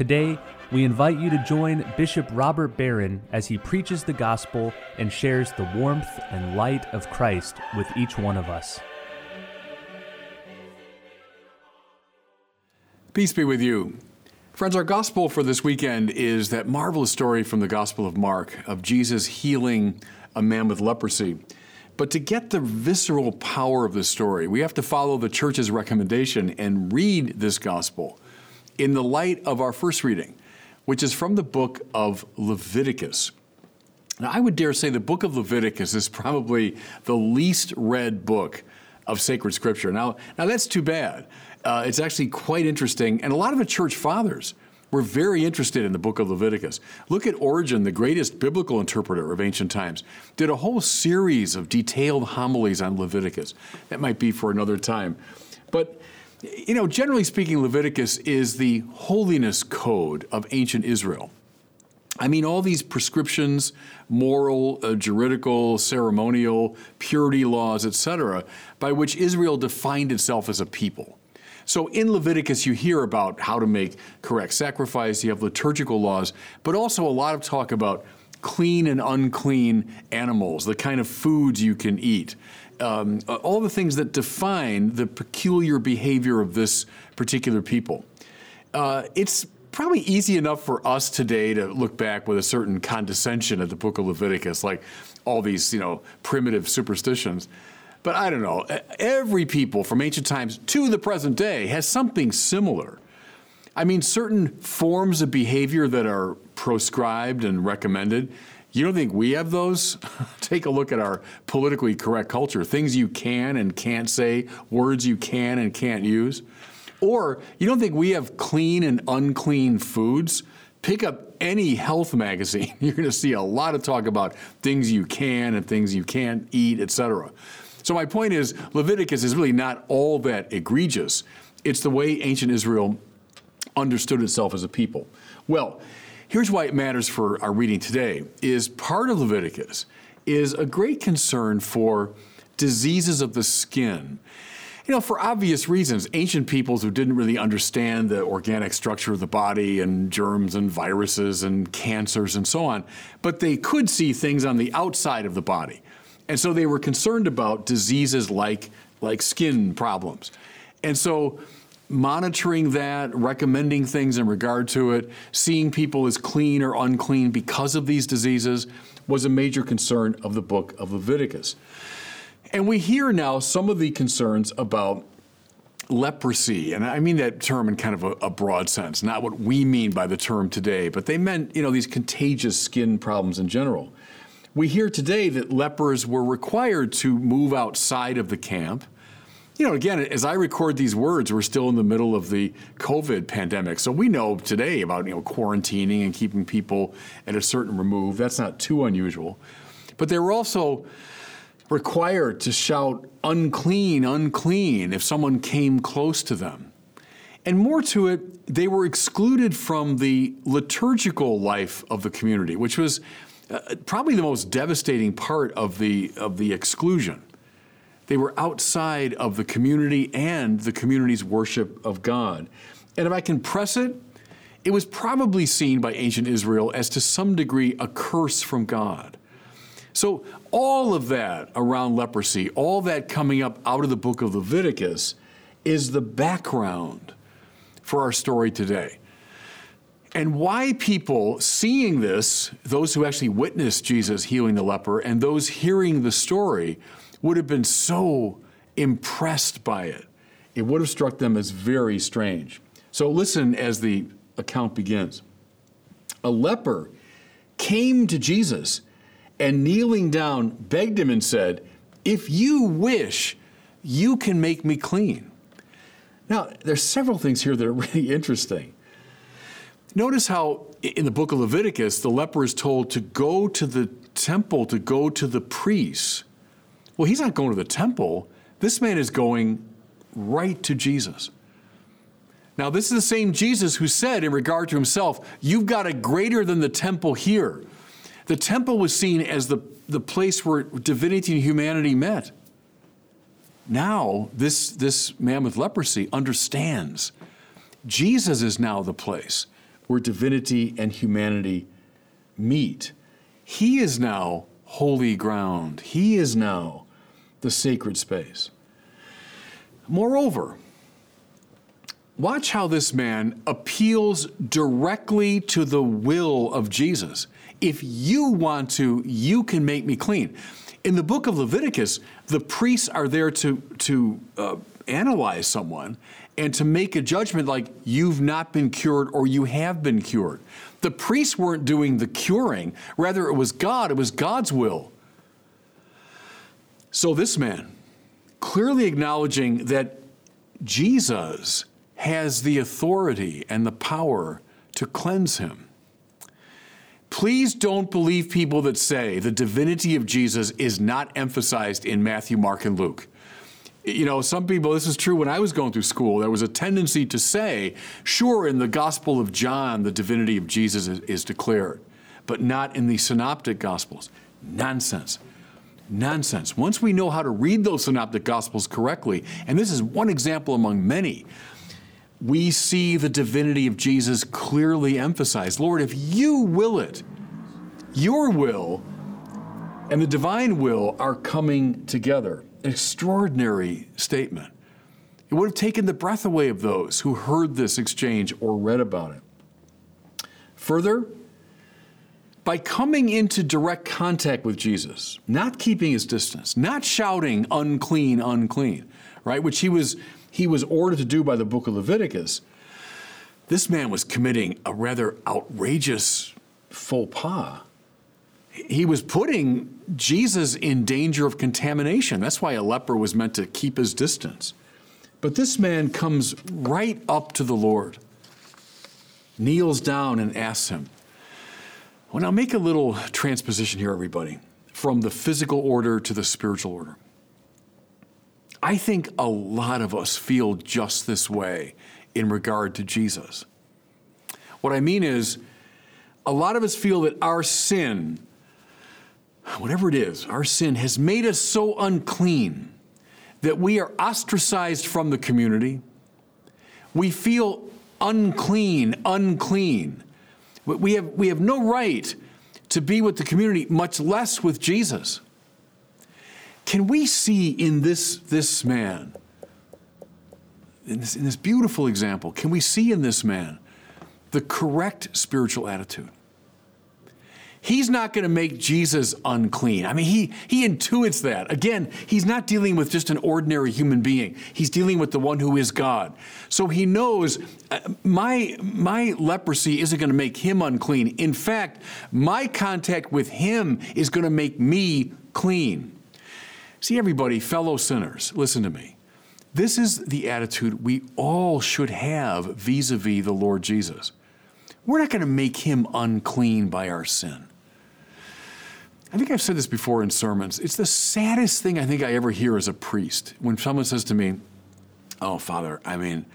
Today, we invite you to join Bishop Robert Barron as he preaches the gospel and shares the warmth and light of Christ with each one of us. Peace be with you. Friends, our gospel for this weekend is that marvelous story from the Gospel of Mark of Jesus healing a man with leprosy. But to get the visceral power of the story, we have to follow the church's recommendation and read this gospel in the light of our first reading, which is from the book of Leviticus. Now, I would dare say the book of Leviticus is probably the least read book of sacred scripture. Now, now that's too bad. Uh, it's actually quite interesting, and a lot of the church fathers were very interested in the book of Leviticus. Look at Origen, the greatest biblical interpreter of ancient times, did a whole series of detailed homilies on Leviticus. That might be for another time. But you know, generally speaking, Leviticus is the holiness code of ancient Israel. I mean, all these prescriptions, moral, uh, juridical, ceremonial, purity laws, etc., by which Israel defined itself as a people. So in Leviticus, you hear about how to make correct sacrifice, you have liturgical laws, but also a lot of talk about clean and unclean animals, the kind of foods you can eat, um, all the things that define the peculiar behavior of this particular people. Uh, it's probably easy enough for us today to look back with a certain condescension at the book of Leviticus, like all these, you know, primitive superstitions. But I don't know, every people from ancient times to the present day has something similar. I mean, certain forms of behavior that are proscribed and recommended you don't think we have those? Take a look at our politically correct culture things you can and can't say, words you can and can't use. Or you don't think we have clean and unclean foods? Pick up any health magazine. You're going to see a lot of talk about things you can and things you can't eat, etc. So my point is Leviticus is really not all that egregious. It's the way ancient Israel understood itself as a people. Well, Here's why it matters for our reading today is part of Leviticus is a great concern for diseases of the skin. You know, for obvious reasons, ancient peoples who didn't really understand the organic structure of the body and germs and viruses and cancers and so on, but they could see things on the outside of the body. And so they were concerned about diseases like, like skin problems. And so monitoring that, recommending things in regard to it, seeing people as clean or unclean because of these diseases was a major concern of the book of Leviticus. And we hear now some of the concerns about leprosy, and I mean that term in kind of a, a, broad sense, not what we mean by the term today, but they meant, you know, these contagious skin problems in general. We hear today that lepers were required to move outside of the camp you know, again, as I record these words, we're still in the middle of the COVID pandemic. So we know today about, you know, quarantining and keeping people at a certain remove. That's not too unusual. But they were also required to shout, unclean, unclean, if someone came close to them. And more to it, they were excluded from the liturgical life of the community, which was uh, probably the most devastating part of the, of the exclusion. They were outside of the community and the community's worship of God. And if I can press it, it was probably seen by ancient Israel as to some degree a curse from God. So, all of that around leprosy, all that coming up out of the book of Leviticus, is the background for our story today. And why people seeing this, those who actually witnessed Jesus healing the leper, and those hearing the story, would have been so impressed by it. It would have struck them as very strange. So listen as the account begins. A leper came to Jesus and kneeling down begged him and said, If you wish, you can make me clean. Now, there's several things here that are really interesting. Notice how in the book of Leviticus, the leper is told to go to the temple, to go to the priests. Well, he's not going to the temple. This man is going right to Jesus. Now, this is the same Jesus who said in regard to himself, You've got a greater than the temple here. The temple was seen as the, the place where divinity and humanity met. Now, this, this man with leprosy understands Jesus is now the place where divinity and humanity meet. He is now holy ground, He is now the sacred space. Moreover, watch how this man appeals directly to the will of Jesus. If you want to, you can make me clean. In the book of Leviticus, the priests are there to, to uh, analyze someone and to make a judgment like you've not been cured or you have been cured. The priests weren't doing the curing, rather, it was God, it was God's will. So, this man, clearly acknowledging that Jesus has the authority and the power to cleanse him. Please don't believe people that say the divinity of Jesus is not emphasized in Matthew, Mark, and Luke. You know, some people, this is true when I was going through school, there was a tendency to say, sure, in the Gospel of John, the divinity of Jesus is, declared, but not in the synoptic Gospels. Nonsense. Nonsense. Once we know how to read those synoptic Gospels correctly, and this is one example among many, we see the divinity of Jesus clearly emphasized. Lord, if you will it, your will and the divine will are coming together. Extraordinary statement. It would have taken the breath away of those who heard this exchange or read about it. Further, by coming into direct contact with Jesus, not keeping his distance, not shouting unclean, unclean, right, which he was he was ordered to do by the book of Leviticus, this man was committing a rather outrageous faux pas. He was putting Jesus in danger of contamination. That's why a leper was meant to keep his distance. But this man comes right up to the Lord, kneels down, and asks him. Well, now make a little transposition here, everybody, from the physical order to the spiritual order. I think a lot of us feel just this way in regard to Jesus. What I mean is, a lot of us feel that our sin, whatever it is, our sin has made us so unclean that we are ostracized from the community. We feel unclean, unclean. We have, we have no right to be with the community, much less with Jesus. Can we see in this, this man, in this, in this beautiful example, can we see in this man the correct spiritual attitude? He's not going to make Jesus unclean. I mean, he, he intuits that. Again, he's not dealing with just an ordinary human being. He's dealing with the one who is God. So he knows uh, my, my leprosy isn't going to make him unclean. In fact, my contact with him is going to make me clean. See, everybody, fellow sinners, listen to me. This is the attitude we all should have vis a vis the Lord Jesus. We're not going to make him unclean by our sin. I think I've said this before in sermons. It's the saddest thing I think I ever hear as a priest when someone says to me, Oh, Father, I mean,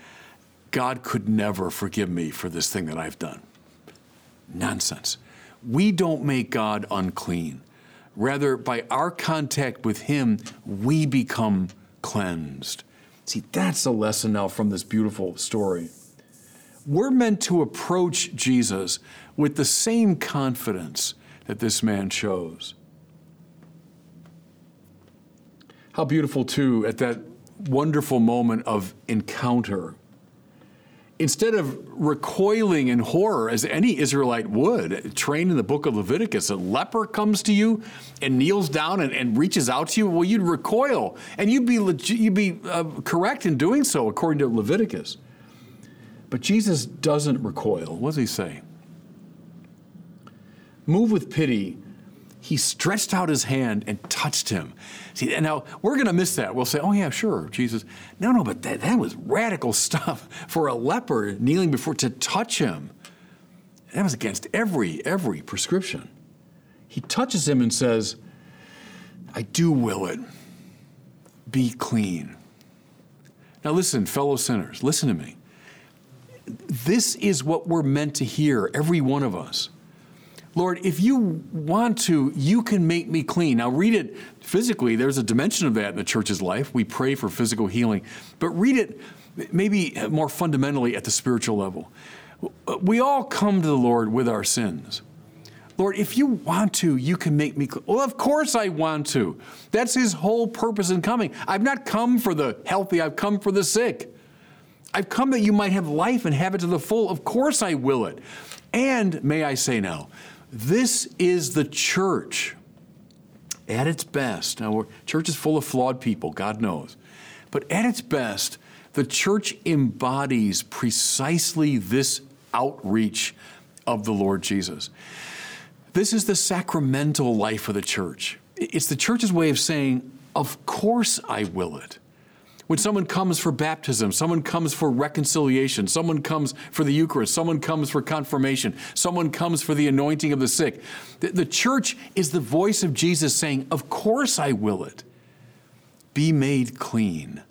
God could never forgive me for this thing that I've done. Nonsense. We don't make God unclean. Rather, by our contact with Him, we become cleansed. See, that's a lesson now from this beautiful story. We're meant to approach Jesus with the same confidence that this man shows. How beautiful, too, at that wonderful moment of encounter instead of recoiling in horror as any Israelite would, trained in the book of Leviticus, a leper comes to you and kneels down and, and reaches out to you, well, you'd recoil and you'd be, legit, you'd be uh, correct in doing so according to Leviticus. But Jesus doesn't recoil. What does he say? Move with pity he stretched out his hand and touched him. See, and now we're going to miss that. We'll say, oh, yeah, sure, Jesus. No, no, but that, that was radical stuff for a leper kneeling before to touch him. That was against every, every prescription. He touches him and says, I do will it. Be clean. Now, listen, fellow sinners, listen to me. This is what we're meant to hear, every one of us. Lord, if you want to, you can make me clean. Now, read it physically. There's a dimension of that in the church's life. We pray for physical healing. But read it maybe more fundamentally at the spiritual level. We all come to the Lord with our sins. Lord, if you want to, you can make me clean. Well, of course I want to. That's his whole purpose in coming. I've not come for the healthy, I've come for the sick. I've come that you might have life and have it to the full. Of course I will it. And may I say now, this is the church at its best. Now, church is full of flawed people, God knows. But at its best, the church embodies precisely this outreach of the Lord Jesus. This is the sacramental life of the church. It's the church's way of saying, Of course I will it. When someone comes for baptism, someone comes for reconciliation, someone comes for the Eucharist, someone comes for confirmation, someone comes for the anointing of the sick. The, the, church is the voice of Jesus saying, Of course I will it. Be made clean.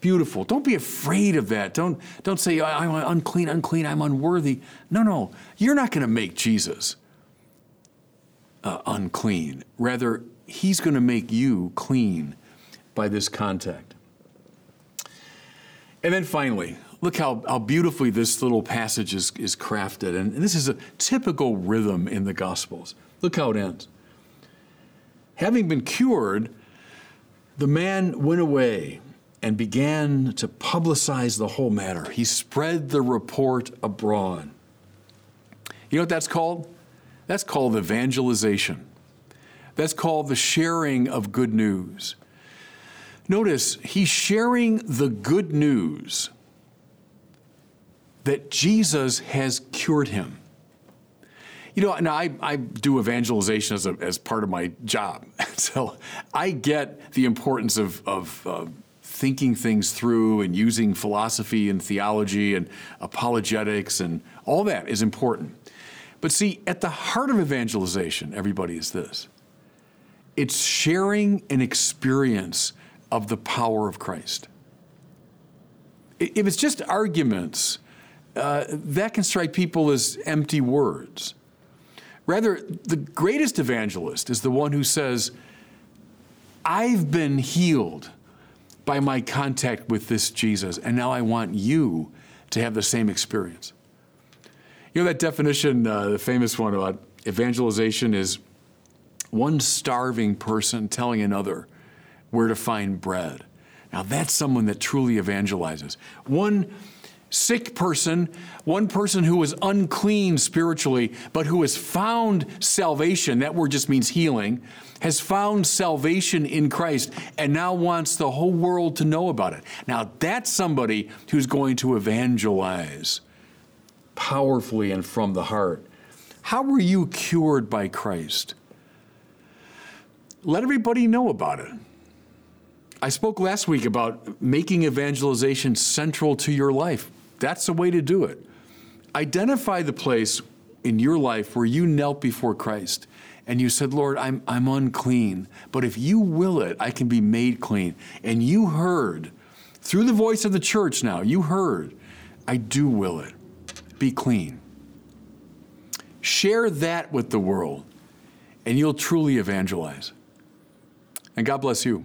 Beautiful. Don't be afraid of that. Don't, don't say, I'm unclean, unclean, I'm unworthy. No, no. You're not going to make Jesus uh, unclean. Rather, he's going to make you clean by this contact. And then finally, look how, how beautifully this little passage is, is crafted. And this is a typical rhythm in the Gospels. Look how it ends. Having been cured, the man went away and began to publicize the whole matter. He spread the report abroad. You know what that's called? That's called evangelization. That's called the sharing of good news. Notice he's sharing the good news that Jesus has cured him. You know, now I, I do evangelization as, a, as part of my job. So I get the importance of, of uh, thinking things through and using philosophy and theology and apologetics and all that is important. But see, at the heart of evangelization, everybody, is this it's sharing an experience of the power of Christ. If it's just arguments, uh, that can strike people as empty words. Rather, the greatest evangelist is the one who says, I've been healed by my contact with this Jesus, and now I want you to have the same experience. You know that definition, uh, the famous one about evangelization is one starving person telling another where to find bread. Now, that's someone that truly evangelizes. One sick person, one person who was unclean spiritually, but who has found salvation, that word just means healing, has found salvation in Christ and now wants the whole world to know about it. Now, that's somebody who's going to evangelize powerfully and from the heart. How were you cured by Christ? Let everybody know about it. I spoke last week about making evangelization central to your life. That's the way to do it. Identify the place in your life where you knelt before Christ and you said, Lord, I'm, I'm unclean, but if you will it, I can be made clean. And you heard, through the voice of the church now, you heard, I do will it. Be clean. Share that with the world, and you'll truly evangelize. And God bless you.